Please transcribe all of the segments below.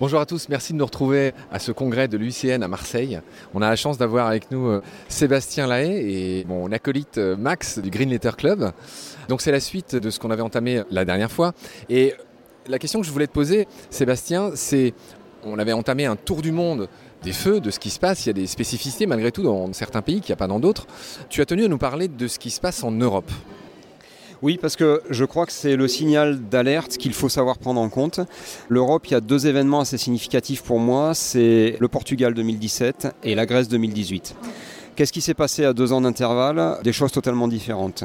Bonjour à tous, merci de nous retrouver à ce congrès de l'UICN à Marseille. On a la chance d'avoir avec nous euh, Sébastien Lahaye et mon acolyte euh, Max du Green Letter Club. Donc c'est la suite de ce qu'on avait entamé la dernière fois. Et la question que je voulais te poser, Sébastien, c'est on avait entamé un tour du monde des feux, de ce qui se passe. Il y a des spécificités malgré tout dans certains pays qu'il n'y a pas dans d'autres. Tu as tenu à nous parler de ce qui se passe en Europe. Oui, parce que je crois que c'est le signal d'alerte qu'il faut savoir prendre en compte. L'Europe, il y a deux événements assez significatifs pour moi, c'est le Portugal 2017 et la Grèce 2018. Qu'est-ce qui s'est passé à deux ans d'intervalle? Des choses totalement différentes.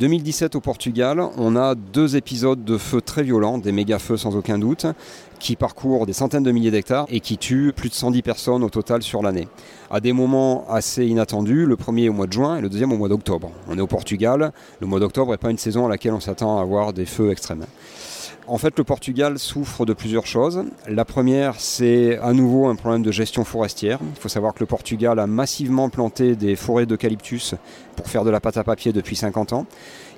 2017 au Portugal, on a deux épisodes de feux très violents, des méga feux sans aucun doute, qui parcourent des centaines de milliers d'hectares et qui tuent plus de 110 personnes au total sur l'année. À des moments assez inattendus, le premier au mois de juin et le deuxième au mois d'octobre. On est au Portugal, le mois d'octobre n'est pas une saison à laquelle on s'attend à avoir des feux extrêmes. En fait, le Portugal souffre de plusieurs choses. La première, c'est à nouveau un problème de gestion forestière. Il faut savoir que le Portugal a massivement planté des forêts d'eucalyptus pour faire de la pâte à papier depuis 50 ans.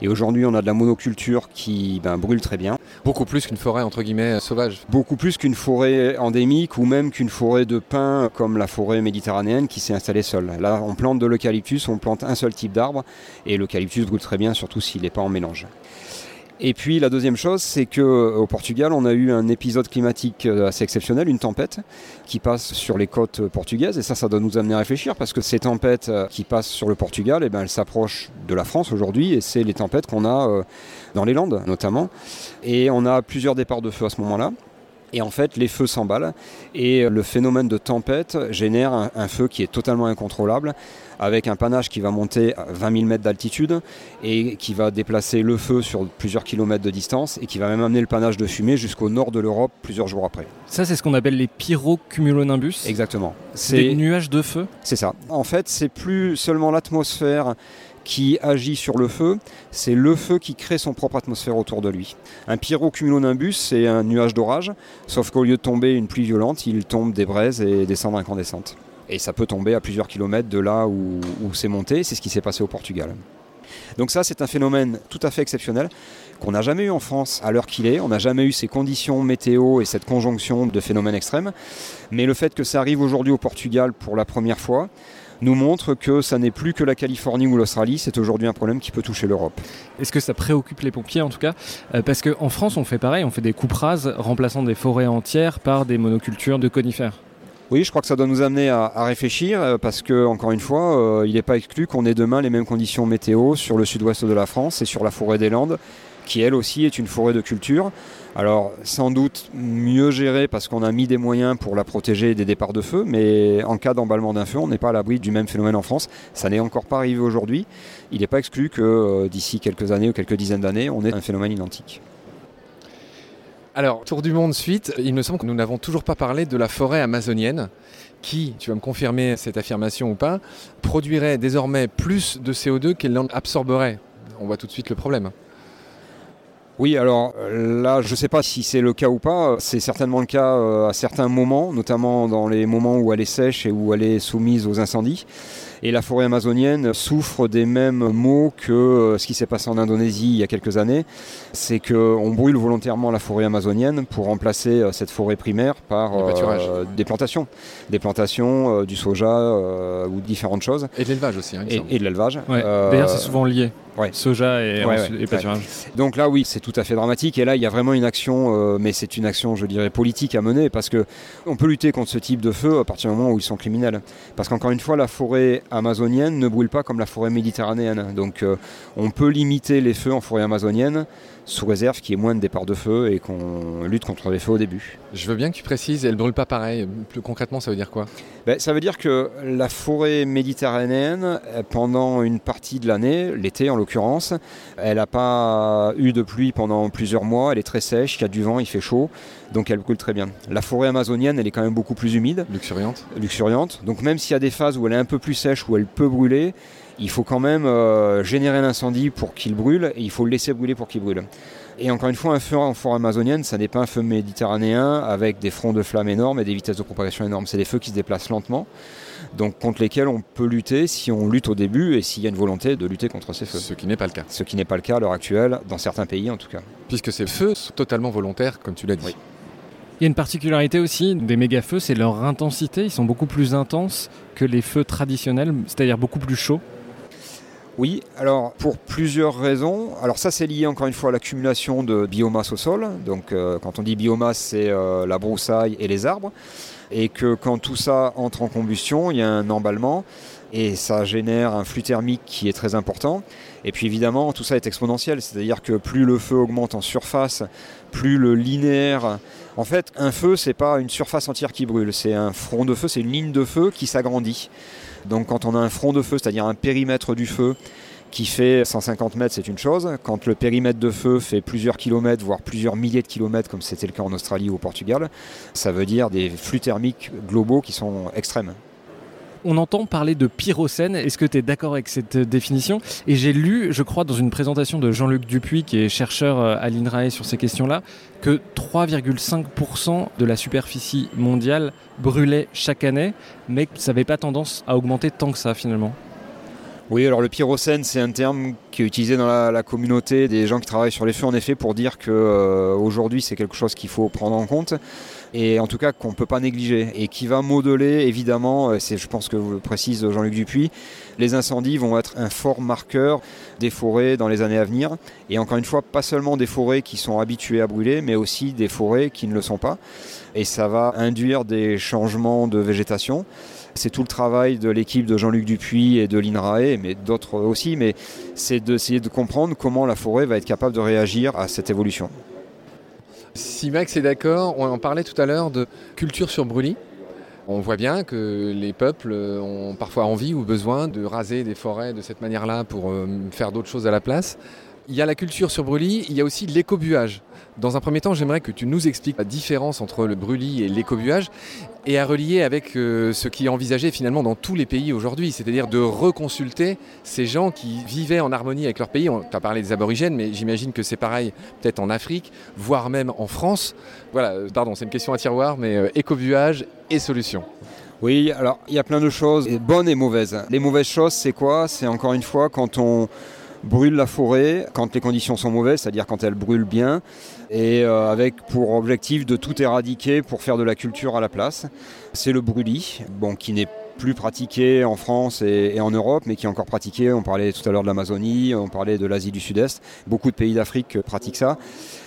Et aujourd'hui, on a de la monoculture qui ben, brûle très bien. Beaucoup plus qu'une forêt entre guillemets sauvage. Beaucoup plus qu'une forêt endémique ou même qu'une forêt de pins comme la forêt méditerranéenne qui s'est installée seule. Là, on plante de l'eucalyptus, on plante un seul type d'arbre et l'eucalyptus brûle très bien, surtout s'il n'est pas en mélange. Et puis la deuxième chose, c'est qu'au Portugal, on a eu un épisode climatique euh, assez exceptionnel, une tempête qui passe sur les côtes portugaises. Et ça, ça doit nous amener à réfléchir parce que ces tempêtes euh, qui passent sur le Portugal, eh ben, elles s'approchent de la France aujourd'hui. Et c'est les tempêtes qu'on a euh, dans les Landes notamment. Et on a plusieurs départs de feu à ce moment-là. Et en fait, les feux s'emballent et le phénomène de tempête génère un, feu qui est totalement incontrôlable, avec un panache qui va monter à 20 000 mètres d'altitude et qui va déplacer le feu sur plusieurs kilomètres de distance et qui va même amener le panache de fumée jusqu'au nord de l'Europe plusieurs jours après. Ça, c'est ce qu'on appelle les pyrocumulonimbus Exactement. C'est des nuages de feu? C'est ça. En fait, c'est plus seulement l'atmosphère qui agit sur le feu, c'est le feu qui crée son propre atmosphère autour de lui. Un pyrocumulonimbus, c'est un nuage d'orage, sauf qu'au lieu de tomber une pluie violente, il tombe des braises et des cendres incandescentes. Et ça peut tomber à plusieurs kilomètres de là où c'est monté, c'est ce qui s'est passé au Portugal. Donc ça, c'est un phénomène tout à fait exceptionnel qu'on n'a jamais eu en France à l'heure qu'il est. On n'a jamais eu ces conditions météo et cette conjonction de phénomènes extrêmes. Mais le fait que ça arrive aujourd'hui au Portugal pour la première fois, nous montre que ça n'est plus que la Californie ou l'Australie, c'est aujourd'hui un problème qui peut toucher l'Europe. Est-ce que ça préoccupe les pompiers en tout cas euh, Parce qu'en France, on fait pareil, on fait des coupes rases remplaçant des forêts entières par des monocultures de conifères. Oui, je crois que ça doit nous amener à, réfléchir euh, parce que, encore une fois, euh, il n'est pas exclu qu'on ait demain les mêmes conditions météo sur le sud-ouest de la France et sur la forêt des Landes qui elle aussi est une forêt de culture. Alors sans doute mieux gérée parce qu'on a mis des moyens pour la protéger des départs de feu, mais en cas d'emballement d'un feu, on n'est pas à l'abri du même phénomène en France. Ça n'est encore pas arrivé aujourd'hui. Il n'est pas exclu que euh, d'ici quelques années ou quelques dizaines d'années, on ait un phénomène identique. Alors, tour du monde suite, il me semble que nous n'avons toujours pas parlé de la forêt amazonienne qui, tu vas me confirmer cette affirmation ou pas, produirait désormais plus de CO2 qu'elle en absorberait? On voit tout de suite le problème. Oui, alors là, je ne sais pas si c'est le cas ou pas. C'est certainement le cas euh, à certains moments, notamment dans les moments où elle est sèche et où elle est soumise aux incendies. Et la forêt amazonienne souffre des mêmes maux que euh, ce qui s'est passé en Indonésie il y a quelques années. C'est qu'on brûle volontairement la forêt amazonienne pour remplacer euh, cette forêt primaire par des plantations. Des plantations, du soja ou différentes choses. Et de l'élevage aussi. Hein, et, de l'élevage. D'ailleurs, c'est souvent lié. Soja et, pâturage. Donc là, oui, c'est tout à fait dramatique. Et là, il y a vraiment une action, euh, mais c'est une action, je dirais, politique à mener parce que on peut lutter contre ce type de feu à partir du moment où ils sont criminels. Parce qu'encore une fois, la forêt amazonienne ne brûle pas comme la forêt méditerranéenne. Donc, euh, on peut limiter les feux en forêt amazonienne sous réserve qu'il y ait moins de départs de feu et qu'on lutte contre les feux au début. Je veux bien que tu précises, elle ne brûle pas pareil. Plus concrètement, ça veut dire quoi? Ben, Ça veut dire que la forêt méditerranéenne, pendant une partie de l'année, l'été en l'occurrence, elle n'a pas eu de pluie pendant plusieurs mois, elle est très sèche, il y a du vent, il fait chaud, donc elle brûle très bien. La forêt amazonienne, elle est quand même beaucoup plus humide. Luxuriante. Luxuriante. Donc même s'il y a des phases où elle est un peu plus sèche, où elle peut brûler, il faut quand même euh, générer l'incendie pour qu'il brûle et il faut le laisser brûler pour qu'il brûle. Et encore une fois, un feu en forêt amazonienne, ça n'est pas un feu méditerranéen avec des fronts de flammes énormes et des vitesses de propagation énormes. C'est des feux qui se déplacent lentement, donc contre lesquels on peut lutter si on lutte au début et s'il y a une volonté de lutter contre ces feux. Ce qui n'est pas le cas. Ce qui n'est pas le cas à l'heure actuelle, dans certains pays en tout cas. Puisque ces feux sont totalement volontaires, comme tu l'as dit. Il y a une particularité aussi des méga-feux, c'est leur intensité. Ils sont beaucoup plus intenses que les feux traditionnels, c'est-à-dire beaucoup plus chauds. Oui, alors pour plusieurs raisons. Alors ça c'est lié encore une fois à l'accumulation de biomasse au sol. Donc euh, quand on dit biomasse c'est euh, la broussaille et les arbres. Et que quand tout ça entre en combustion, il y a un emballement et ça génère un flux thermique qui est très important. Et puis évidemment tout ça est exponentiel, c'est-à-dire que plus le feu augmente en surface, plus le linéaire... En fait un feu c'est pas une surface entière qui brûle, c'est un front de feu, c'est une ligne de feu qui s'agrandit. Donc quand on a un front de feu, c'est-à-dire un périmètre du feu qui fait 150 mètres, c'est une chose. Quand le périmètre de feu fait plusieurs kilomètres, voire plusieurs milliers de kilomètres, comme c'était le cas en Australie ou au Portugal, ça veut dire des flux thermiques globaux qui sont extrêmes. On entend parler de pyrocène. Est-ce que tu es d'accord avec cette définition? Et j'ai lu, je crois, dans une présentation de Jean-Luc Dupuis, qui est chercheur euh, à l'INRAE sur ces questions-là, que 3,5% de la superficie mondiale brûlait chaque année, mais que ça n'avait pas tendance à augmenter tant que ça finalement. Oui, alors le pyrocène, c'est un terme qui est utilisé dans la, communauté des gens qui travaillent sur les feux, en effet, pour dire qu'aujourd'hui, euh, c'est quelque chose qu'il faut prendre en compte et en tout cas qu'on ne peut pas négliger et qui va modeler évidemment, euh, c'est je pense que vous le précise Jean-Luc Dupuis, les incendies vont être un fort marqueur des forêts dans les années à venir et encore une fois pas seulement des forêts qui sont habituées à brûler mais aussi des forêts qui ne le sont pas et ça va induire des changements de végétation. C'est tout le travail de l'équipe de Jean-Luc Dupuis et de l'INRAE, mais d'autres aussi, mais c'est d'essayer de comprendre comment la forêt va être capable de réagir à cette évolution. Si Max est d'accord, on en parlait tout à l'heure de culture sur brûlis. On voit bien que les peuples ont parfois envie ou besoin de raser des forêts de cette manière-là pour euh, faire d'autres choses à la place. Il y a la culture sur brûlis, il y a aussi l'écobuage. Dans un premier temps, j'aimerais que tu nous expliques la différence entre le brûlis et l'écobuage et à relier avec euh, ce qui est envisagé finalement dans tous les pays aujourd'hui, c'est-à-dire de reconsulter ces gens qui vivaient en harmonie avec leur pays. Tu as parlé des aborigènes, mais j'imagine que c'est pareil peut-être en Afrique, voire même en France. Voilà, euh, pardon, c'est une question à tiroir, mais euh, écobuage et solutions. Oui, alors il y a plein de choses, bonnes et mauvaises. Les mauvaises choses, c'est quoi? C'est encore une fois quand on brûle la forêt quand les conditions sont mauvaises, c'est-à-dire quand elle brûle bien, et euh, avec pour objectif de tout éradiquer pour faire de la culture à la place. C'est le brûlis, bon, qui n'est plus pratiqué en France et, en Europe, mais qui est encore pratiqué. On parlait tout à l'heure de l'Amazonie, on parlait de l'Asie du Sud-Est. Beaucoup de pays d'Afrique pratiquent ça.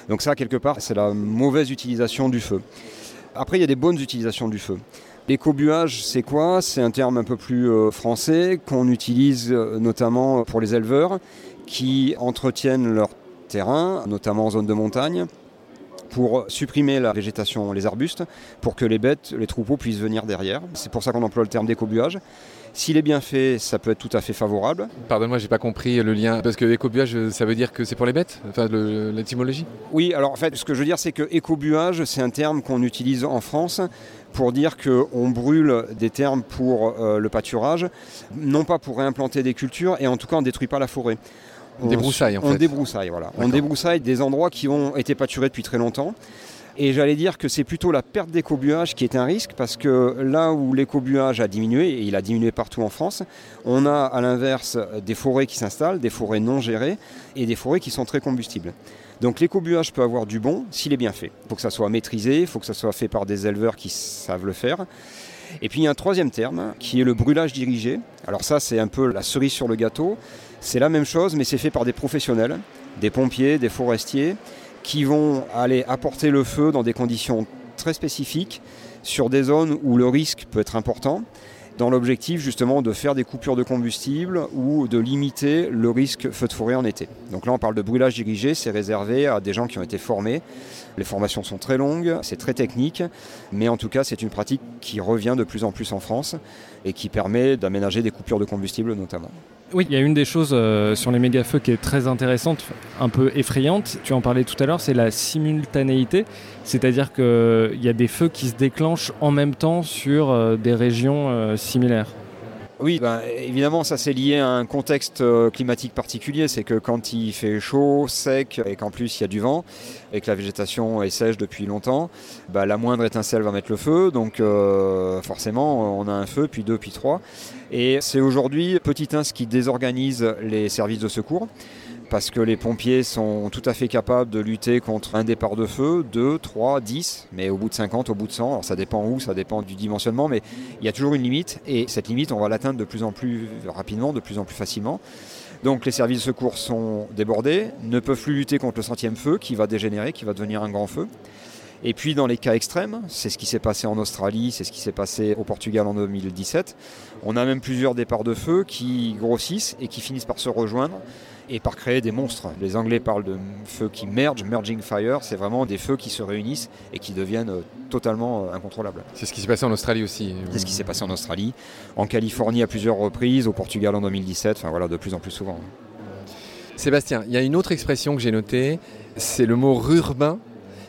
Donc ça, quelque part, c'est la mauvaise utilisation du feu. Après, il y a des bonnes utilisations du feu. L'écobuage, c'est quoi? C'est un terme un peu plus euh, français qu'on utilise euh, notamment pour les éleveurs qui entretiennent leur terrain, notamment en zone de montagne, pour supprimer la végétation, les arbustes, pour que les bêtes, les troupeaux puissent venir derrière. C'est pour ça qu'on emploie le terme d'écobuage. S'il est bien fait, ça peut être tout à fait favorable. Pardonne-moi, j'ai pas compris le lien. Parce que écobuage, ça veut dire que c'est pour les bêtes? Enfin, l'étymologie? Oui, alors en fait, ce que je veux dire, c'est que écobuage, c'est un terme qu'on utilise en France pour dire qu'on brûle des termes pour euh, le pâturage, non pas pour réimplanter des cultures, et en tout cas on ne détruit pas la forêt. On débroussaille en fait. On débroussaille, voilà. On débroussaille des endroits qui ont été pâturés depuis très longtemps. Et j'allais dire que c'est plutôt la perte d'écobuage qui est un risque parce que là où l'écobuage a diminué, et il a diminué partout en France, on a à l'inverse des forêts qui s'installent, des forêts non gérées et des forêts qui sont très combustibles. Donc l'écobuage peut avoir du bon s'il est bien fait. Il faut que ça soit maîtrisé, il faut que ça soit fait par des éleveurs qui savent le faire. Et puis il y a un troisième terme qui est le brûlage dirigé. Alors ça c'est un peu la cerise sur le gâteau. C'est la même chose mais c'est fait par des professionnels, des pompiers, des forestiers qui vont aller apporter le feu dans des conditions très spécifiques sur des zones où le risque peut être important dans l'objectif justement de faire des coupures de combustible ou de limiter le risque feu de forêt en été. Donc là on parle de brûlage dirigé, c'est réservé à des gens qui ont été formés. Les formations sont très longues, c'est très technique, mais en tout cas c'est une pratique qui revient de plus en plus en France et qui permet d'aménager des coupures de combustible notamment. Oui, il y a une des choses euh, sur les méga-feux qui est très intéressante, un peu effrayante, tu en parlais tout à l'heure, c'est la simultanéité. C'est-à-dire qu'il y a des feux qui se déclenchent en même temps sur euh, des régions euh, similaires. Oui, ben, évidemment, ça c'est lié à un contexte euh, climatique particulier. C'est que quand il fait chaud, sec, et qu'en plus il y a du vent, et que la végétation est sèche depuis longtemps, ben, la moindre étincelle va mettre le feu. Donc forcément, on a un feu, puis deux, puis trois. Et c'est aujourd'hui Petit 1 qui désorganise les services de secours parce que les pompiers sont tout à fait capables de lutter contre un départ de feu, 2, 3, 10, mais au bout de 50, au bout de 100, alors ça dépend où, ça dépend du dimensionnement, mais il y a toujours une limite et cette limite, on va l'atteindre de plus en plus rapidement, de plus en plus facilement. Donc les services de secours sont débordés, ne peuvent plus lutter contre le centième feu qui va dégénérer, qui va devenir un grand feu. Et puis dans les cas extrêmes, c'est ce qui s'est passé en Australie, c'est ce qui s'est passé au Portugal en 2017, on a même plusieurs départs de feu qui grossissent et qui finissent par se rejoindre et par créer des monstres. Les Anglais parlent de feux qui mergent, merging fire, c'est vraiment des feux qui se réunissent et qui deviennent euh, totalement euh, incontrôlables. C'est ce qui s'est passé en Australie aussi. C'est ce qui s'est passé en Australie, en Californie à plusieurs reprises, au Portugal en 2017, enfin voilà, de plus en plus souvent. Sébastien, il y a une autre expression que j'ai notée, c'est le mot rurbain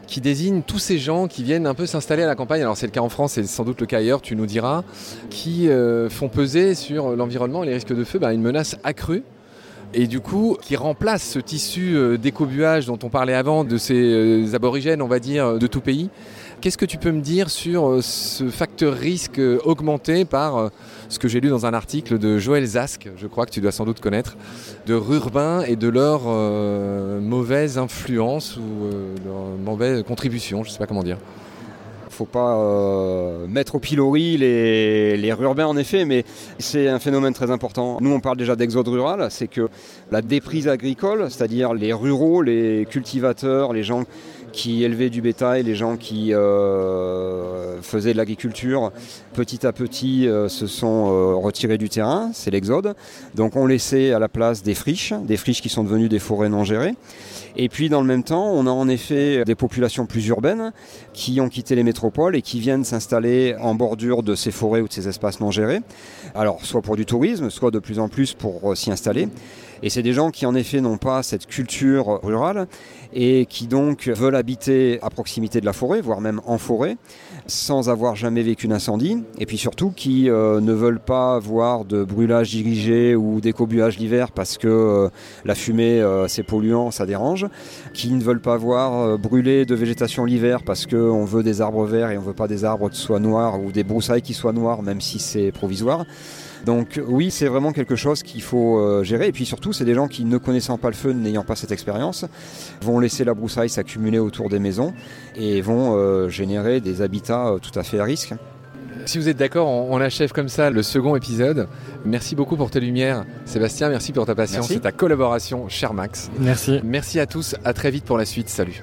qui désigne tous ces gens qui viennent un peu s'installer à la campagne, alors c'est le cas en France et sans doute le cas ailleurs, tu nous diras, qui euh, font peser sur l'environnement et les risques de feu bah, une menace accrue et du coup qui remplace ce tissu euh, d'écobuage dont on parlait avant de ces euh, aborigènes, on va dire, de tout pays. Qu'est-ce que tu peux me dire sur euh, ce facteur risque augmenté par ce que j'ai lu dans un article de Joël Zask, je crois que tu dois sans doute connaître, de Rurbain et de leur mauvaise influence ou leur mauvaise contribution, je ne sais pas comment dire faut pas euh, mettre au pilori les, les en effet, mais c'est un phénomène très important. Nous on parle déjà d'exode rural, c'est que la déprise agricole, c'est-à-dire les ruraux, les cultivateurs, les gens qui élevaient du bétail, les gens qui euh, faisaient de l'agriculture, petit à petit euh, se sont retirés du terrain, c'est l'exode. Donc on laissait à la place des friches, des friches qui sont devenues des forêts non gérées. Et puis dans le même temps, on a en effet des populations plus urbaines qui ont quitté les métropoles et qui viennent s'installer en bordure de ces forêts ou de ces espaces non gérés. Alors soit pour du tourisme, soit de plus en plus pour euh, s'y installer. Et c'est des gens qui en effet n'ont pas cette culture rurale et qui donc veulent habiter à proximité de la forêt, voire même en forêt, sans avoir jamais vécu d'incendie. Et puis surtout qui euh, ne veulent pas voir de brûlage dirigé ou d'écobuage l'hiver parce que euh, la fumée euh, c'est polluant, ça dérange. Qui ne veulent pas voir brûler de végétation l'hiver parce qu'on veut des arbres verts et on veut pas des arbres qui soient noirs ou des broussailles qui soient noires même si c'est provisoire. Donc oui, c'est vraiment quelque chose qu'il faut euh, gérer. Et puis surtout, c'est des gens qui, ne connaissant pas le feu, n'ayant pas cette expérience, vont laisser la broussaille s'accumuler autour des maisons et vont euh, générer des habitats euh, tout à fait à risque. Si vous êtes d'accord, on, achève comme ça le second épisode. Merci beaucoup pour tes lumières, Sébastien. Merci pour ta patience et ta collaboration, cher Max. Merci. Merci à tous. À très vite pour la suite. Salut.